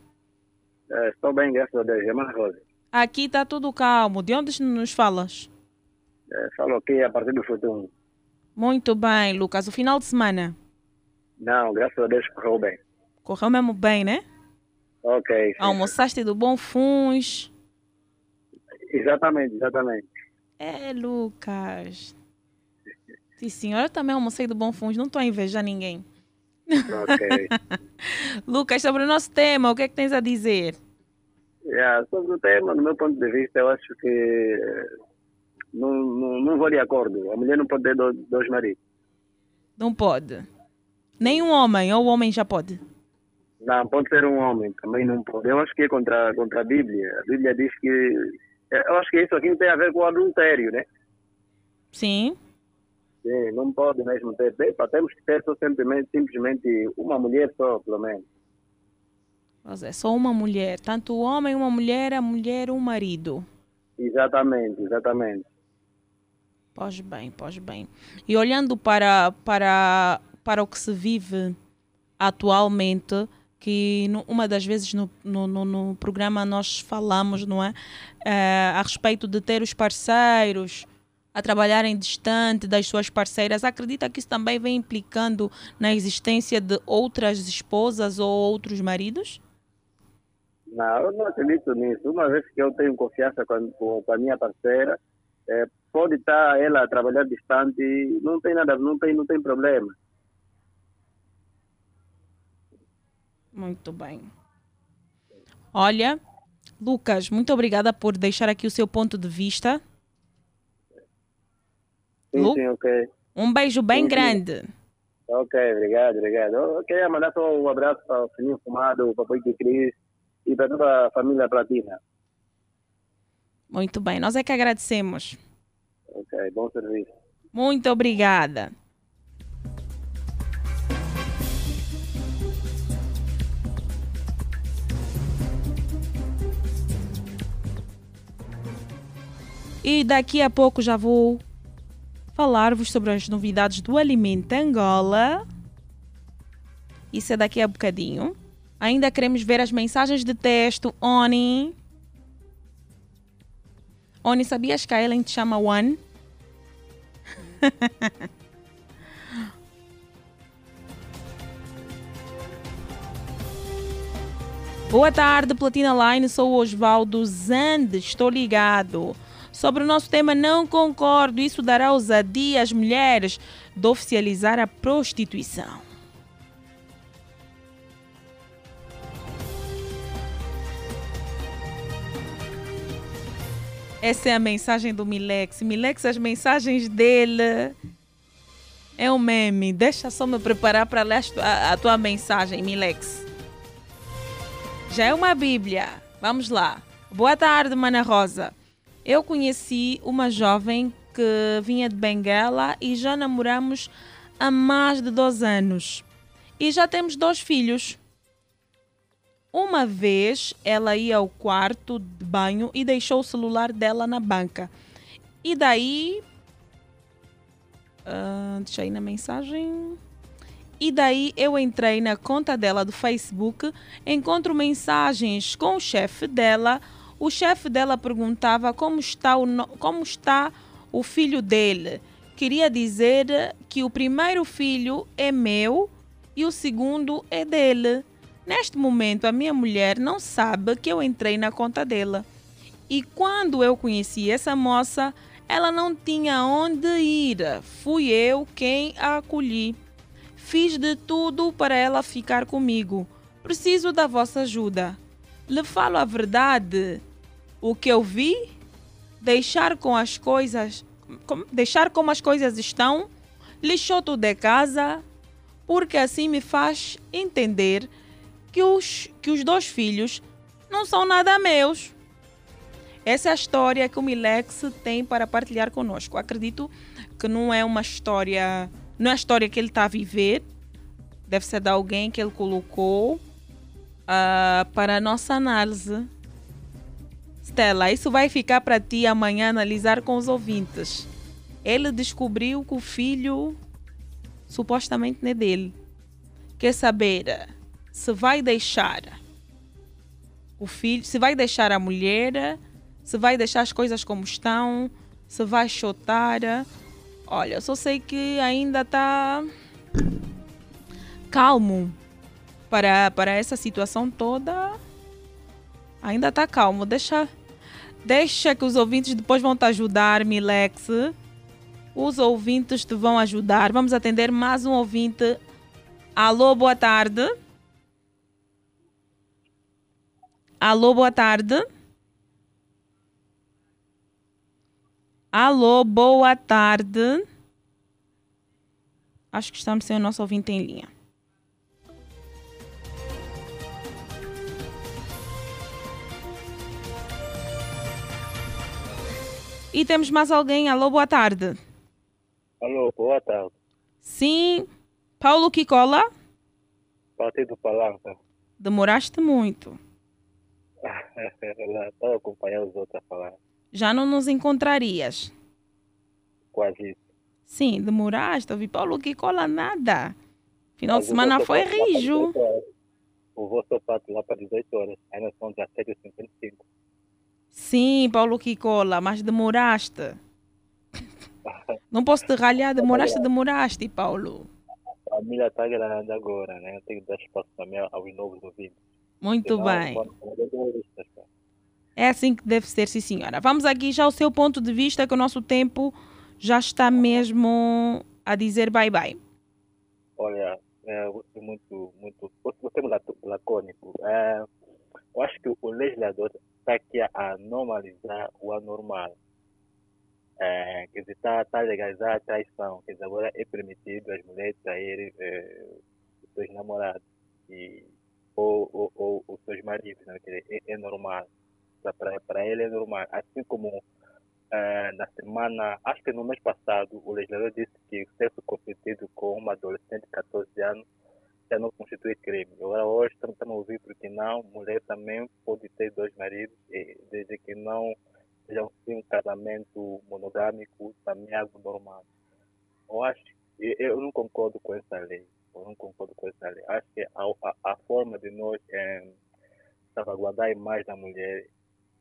É, estou bem, graças a Deus. É Mara Rosa. Aqui está tudo calmo. De onde nos falas? É, falo aqui a partir do futuro. Muito bem, Lucas. O final de semana? Não, graças a Deus correu bem. Correu mesmo bem, né? Ok. Sim. Almoçaste do Bom Funs. Exatamente, exatamente. É, Lucas. Sim, senhora, eu também almocei do Bom Funs, não estou a invejar ninguém. Ok. Lucas, sobre o nosso tema, o que é que tens a dizer? Yeah, sobre o tema, no meu ponto de vista, eu acho que não, não, não vou de acordo. A mulher não pode ter dois, maridos. Não pode. Nem um homem, ou o homem já pode? Não, pode ser um homem, também não pode. Eu acho que é contra, contra a Bíblia. A Bíblia diz que. Eu acho que isso aqui não tem a ver com o adultério, né? Sim. Sim, não pode mesmo ter. Epa, temos que ter só simplesmente, simplesmente uma mulher só, pelo menos. Mas é só uma mulher. Tanto o homem, uma mulher, a mulher, um marido. Exatamente, exatamente. Pois bem, pois bem. E olhando para, para para o que se vive atualmente, que uma das vezes no, no, no programa nós falamos, não é? é? A respeito de ter os parceiros a trabalharem distante das suas parceiras. Acredita que isso também vem implicando na existência de outras esposas ou outros maridos? Não, eu não acredito nisso. Uma vez que eu tenho confiança com, com, com a minha parceira, é, pode estar ela a trabalhar distante, não tem nada, não tem, não tem problema. Muito bem. Olha, Lucas, muito obrigada por deixar aqui o seu ponto de vista. Sim, Lu? sim, ok. Um beijo bem sim, grande. Sim. Ok, obrigado, obrigado. Eu queria mandar só um abraço para o Sininho Fumado, o Papai de Cris e para toda a família Platina. Muito bem, nós é que agradecemos. Ok, bom serviço. Muito obrigada. E daqui a pouco já vou falar-vos sobre as novidades do Alimento Angola. Isso é daqui a bocadinho. Ainda queremos ver as mensagens de texto. Oni. Oni, sabias que a Ellen te chama One? Boa tarde, Platina Line. Sou Osvaldo Zande. Estou ligado. Sobre o nosso tema, não concordo. Isso dará ousadia às mulheres de oficializar a prostituição. Essa é a mensagem do Milex. Milex, as mensagens dele é um meme. Deixa só me preparar para ler a, tua mensagem, Milex. Já é uma Bíblia. Vamos lá. Boa tarde, Mana Rosa. Eu conheci uma jovem que vinha de Benguela e já namoramos há mais de dois anos. E já temos dois filhos. Uma vez ela ia ao quarto de banho e deixou o celular dela na banca. E daí. Uh, deixa aí na mensagem. E daí eu entrei na conta dela do Facebook, encontro mensagens com o chefe dela. O chefe dela perguntava como está o, como está o filho dele. Queria dizer que o primeiro filho é meu e o segundo é dele. Neste momento, a minha mulher não sabe que eu entrei na conta dela. E quando eu conheci essa moça, ela não tinha onde ir. Fui eu quem a acolhi. Fiz de tudo para ela ficar comigo. Preciso da vossa ajuda. Lhe falo a verdade. O que eu vi, deixar com as coisas, deixar como as coisas estão, lixou tudo de casa, porque assim me faz entender que os, que os dois filhos não são nada meus. Essa é a história que o Milex tem para partilhar conosco. Acredito que não é uma história, não é a história que ele está a viver, deve ser de alguém que ele colocou uh, para a nossa análise. Stella, isso vai ficar para ti amanhã analisar com os ouvintes. Ele descobriu que o filho supostamente não é dele. Quer saber? Se vai deixar o filho, se vai deixar a mulher, se vai deixar as coisas como estão, se vai chotar. Olha, eu só sei que ainda está calmo para, para essa situação toda. Ainda está calmo. Deixa, deixa que os ouvintes depois vão te ajudar, Milex. Os ouvintes te vão ajudar. Vamos atender mais um ouvinte. Alô, boa tarde. Alô, boa tarde. Alô, boa tarde. Acho que estamos sem o nosso ouvinte em linha. E temos mais alguém. Alô, boa tarde. Alô, boa tarde. Sim. Paulo Kikola? Partido Palanca. Demoraste muito. Estava acompanhando os outros a falar. Já não nos encontrarias? Quase isso. Sim, demoraste. Ouvi Paulo que cola nada. Final Mas de semana foi rijo. O vosso pato lá para 18 horas. Ainda são 17h55. Sim, Paulo que cola, mas demoraste. não posso te ralhar, demoraste, demoraste, Paulo. A família está grande agora, né? Eu tenho que dar espaço também aos novos ouvintes. Muito bem. É assim que deve ser, sim, senhora. Vamos aqui já o seu ponto de vista, que o nosso tempo já está mesmo a dizer bye-bye. Olha, é, muito, muito, o termo lacônico. É, eu acho que o legislador está aqui a normalizar o anormal. É, quer dizer, está tá legalizada a traição. Quer dizer, agora é permitido as mulheres traírem é, os seus namorados e, ou, ou, ou os seus maridos. Né? É, é normal. Para ele é normal. Assim como é, na semana, acho que no mês passado, o legislador disse que o sexo consentido com uma adolescente de 14 anos já não constitui crime. Agora, hoje, estamos a ouvir porque não, mulher também pode ter dois maridos, desde que não seja um casamento monogâmico, também é algo normal. Eu acho, eu não concordo com essa lei. Não concordo com lei. Acho que a, a, a forma de nós é, salvaguardar a imagem da mulher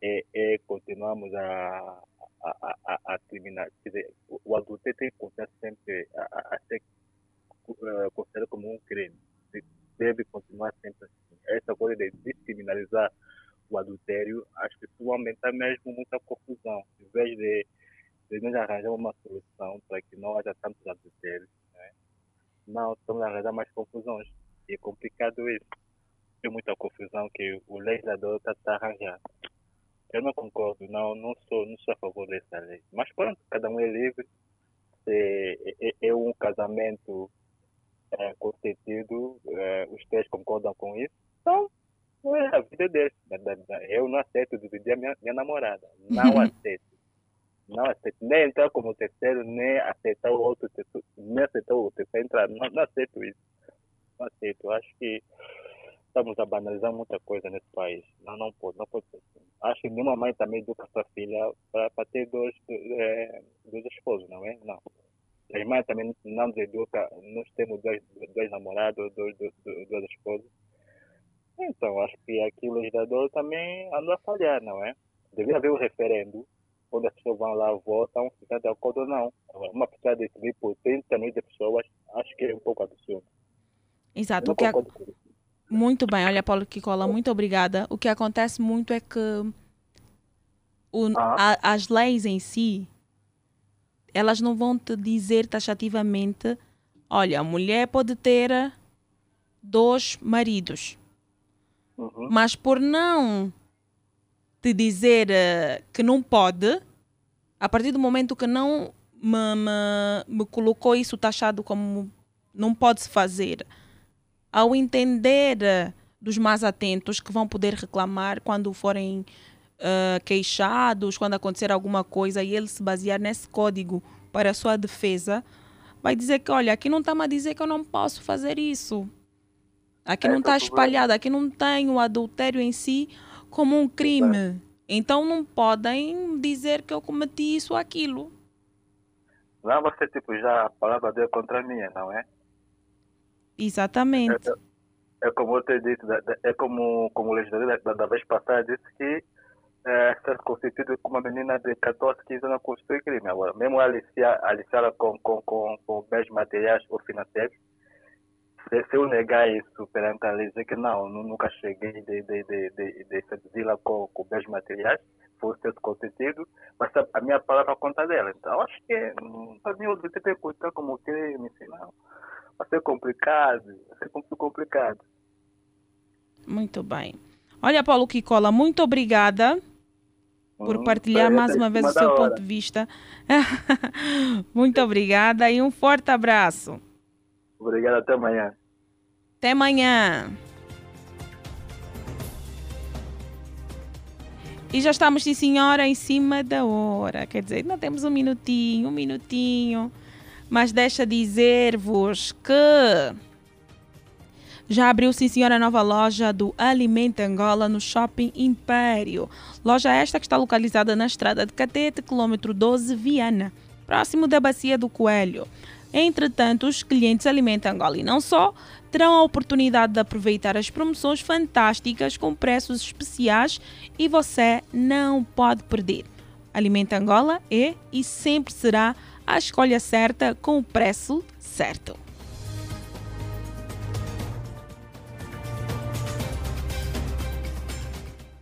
é, é continuarmos a, a, a, a criminal. Quer dizer, o adultério tem que continuar sempre a, ser uh, considerado como um crime. Deve continuar sempre assim. Essa coisa de descriminalizar o adultério, acho que isso vai aumentar mesmo muita confusão. Em vez de, de nós arranjar uma solução para que não haja tantos adultérios? Não, estamos a arranjar mais confusões. E é complicado isso. Tem muita confusão que o legislador está tá arranjando. Eu não concordo, não, não sou, não sou a favor dessa lei. Mas pronto, cada um é livre. Se é, é, é um casamento é, consentido, é, os três concordam com isso, então é a vida deles. Eu não aceito dividir a minha, minha namorada. Não aceito. Não. Nem entrar como terceiro, nem aceitar o outro, nem aceitar o terceiro entrar. Não, não aceito isso. Não aceito. Acho que estamos a banalizar muita coisa nesse país. Não, não pode, não pode ser assim. Acho que nenhuma mãe também educa sua filha para ter dois, é, dois esposos, não é? Não. As mães também não nos educam, nós temos dois, dois namorados, dois, dois, esposos então, acho que aqui o legislador também andou a falhar, não é? Devia haver um referendo, onde as pessoas vão lá, votam, estão de acordo ou não. Uma pessoa decidir por 30 milhões de pessoas, acho que é um pouco absurdo. Exato. O que a... Muito bem, olha, Paulo Kikola, muito obrigada. O que acontece muito é que o, ah. a, as leis em si, elas não vão te dizer taxativamente, olha, a mulher pode ter dois maridos Uhum. Mas por não te dizer uh, que não pode, a partir do momento que não me, me, me colocou isso taxado como não pode-se fazer, ao entender uh, dos mais atentos que vão poder reclamar quando forem uh, queixados, quando acontecer alguma coisa e ele se basear nesse código para a sua defesa, vai dizer que, olha, aqui não está-me a dizer que eu não posso fazer isso. Aqui não está é espalhado, aqui não tem o adultério em si como um crime. Então não podem dizer que eu cometi isso ou aquilo. Lá você tipo já a palavra deu contra a minha, não é? Exatamente. É, é como eu te disse, é como, como o legislador da, da vez passada disse que é, ser constituído com uma menina de 14, 15 anos constitui crime. Agora, mesmo aliciar, aliciar com, com, com, com bens materiais ou financeiros, se, se eu negar isso perante a lei, dizer que não, nunca cheguei de, de, de, de, de seduzi-la com, com bens materiais, foi ter consentido, mas a, minha palavra conta dela. Então, acho que hum, para mim o DTP é contar como crime, assim, não. Vai ser complicado, vai ser muito complicado. Muito bem. Olha, Paulo Kikola, muito obrigada por hum, partilhar mais uma vez o seu ponto de vista. muito obrigada e um forte abraço. Obrigado, até amanhã. Até amanhã. E já estamos, sim senhora, em cima da hora. Quer dizer, ainda temos um minutinho, um minutinho. Mas deixa dizer-vos que já abriu, sim senhora, a nova loja do Alimento Angola no Shopping Império. Loja esta que está localizada na estrada de Catete, quilômetro 12, Viana, próximo da Bacia do Coelho. Entretanto, os clientes Alimenta Angola e não só terão a oportunidade de aproveitar as promoções fantásticas com preços especiais e você não pode perder. Alimenta Angola é e sempre será a escolha certa com o preço certo.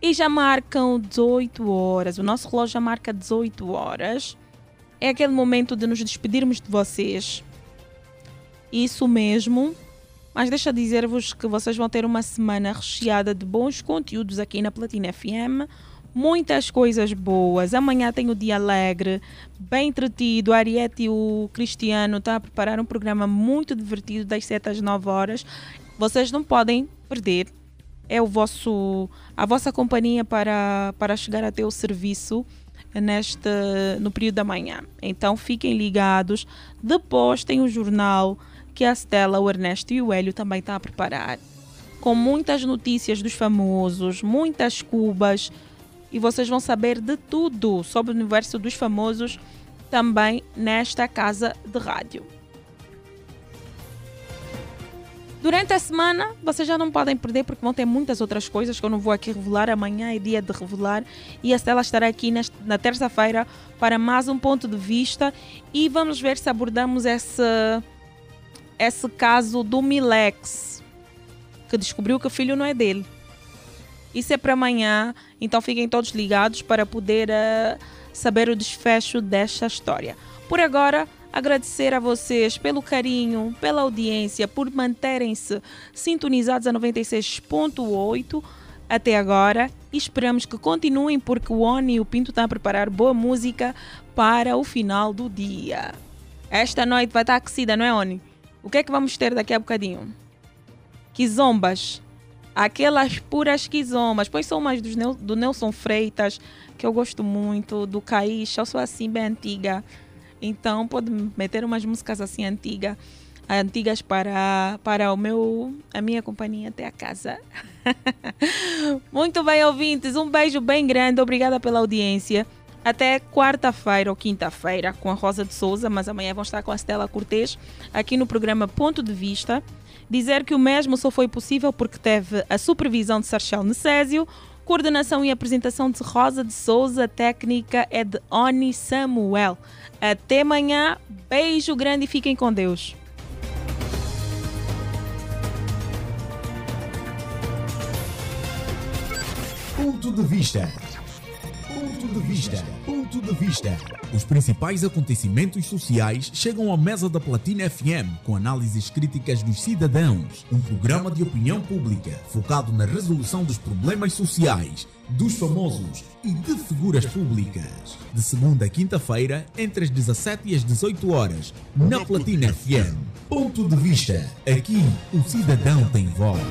E já marcam 18 horas. O nosso relógio já marca 18 horas é aquele momento de nos despedirmos de vocês. Isso mesmo. Mas deixa dizer-vos que vocês vão ter uma semana recheada de bons conteúdos aqui na Platina FM. muitas coisas boas. Amanhã tem o dia alegre, bem entretido. A Ariete e o Cristiano estão a preparar um programa muito divertido das 7 às 9 horas. Vocês não podem perder. É o vosso, a vossa companhia para, para chegar até o serviço neste, no período da manhã. Então fiquem ligados. Depois tem o jornal que a Stella, o Ernesto e o Hélio também estão a preparar. Com muitas notícias dos famosos, muitas cubas, e vocês vão saber de tudo sobre o universo dos famosos também nesta casa de rádio. Durante a semana, vocês já não podem perder porque vão ter muitas outras coisas que eu não vou aqui revelar. Amanhã é dia de revelar e a Stella estará aqui na terça-feira para mais um ponto de vista e vamos ver se abordamos esse, esse caso do Milex, que descobriu que o filho não é dele. Isso é para amanhã, então fiquem todos ligados para poder uh, saber o desfecho desta história. Por agora, agradecer a vocês pelo carinho, pela audiência, por manterem-se sintonizados a 96.8 até agora. E esperamos que continuem, porque o Oni e o Pinto estão a preparar boa música para o final do dia. Esta noite vai estar aquecida, não é, Oni? O que é que vamos ter daqui a bocadinho? Quizombas aquelas puras quizomas. Pois são do, do Nelson Freitas, que eu gosto muito, do Caixa, eu sou assim bem antiga. Então pode meter umas músicas assim antigas, antigas para, para o meu, a minha companhia até a casa. muito bem, ouvintes, um beijo bem grande, obrigada pela audiência. Até quarta-feira ou quinta-feira com a Rosa de Souza, mas amanhã vão estar com a Stella Cortês aqui no programa Ponto de Vista. Dizer que o mesmo só foi possível porque teve a supervisão de Sarchel Necésio, coordenação e apresentação de Rosa de Souza, técnica é de Oni Samuel. Até amanhã, beijo grande e fiquem com Deus. Ponto de vista. Ponto de vista. Ponto de vista. Os principais acontecimentos sociais chegam à mesa da Platina FM com análises críticas dos cidadãos. Um programa de opinião pública focado na resolução dos problemas sociais, dos famosos e de figuras públicas. De segunda a quinta-feira, entre as 17 e as 18 horas, na Platina FM. Ponto de vista. Aqui, o cidadão tem voz.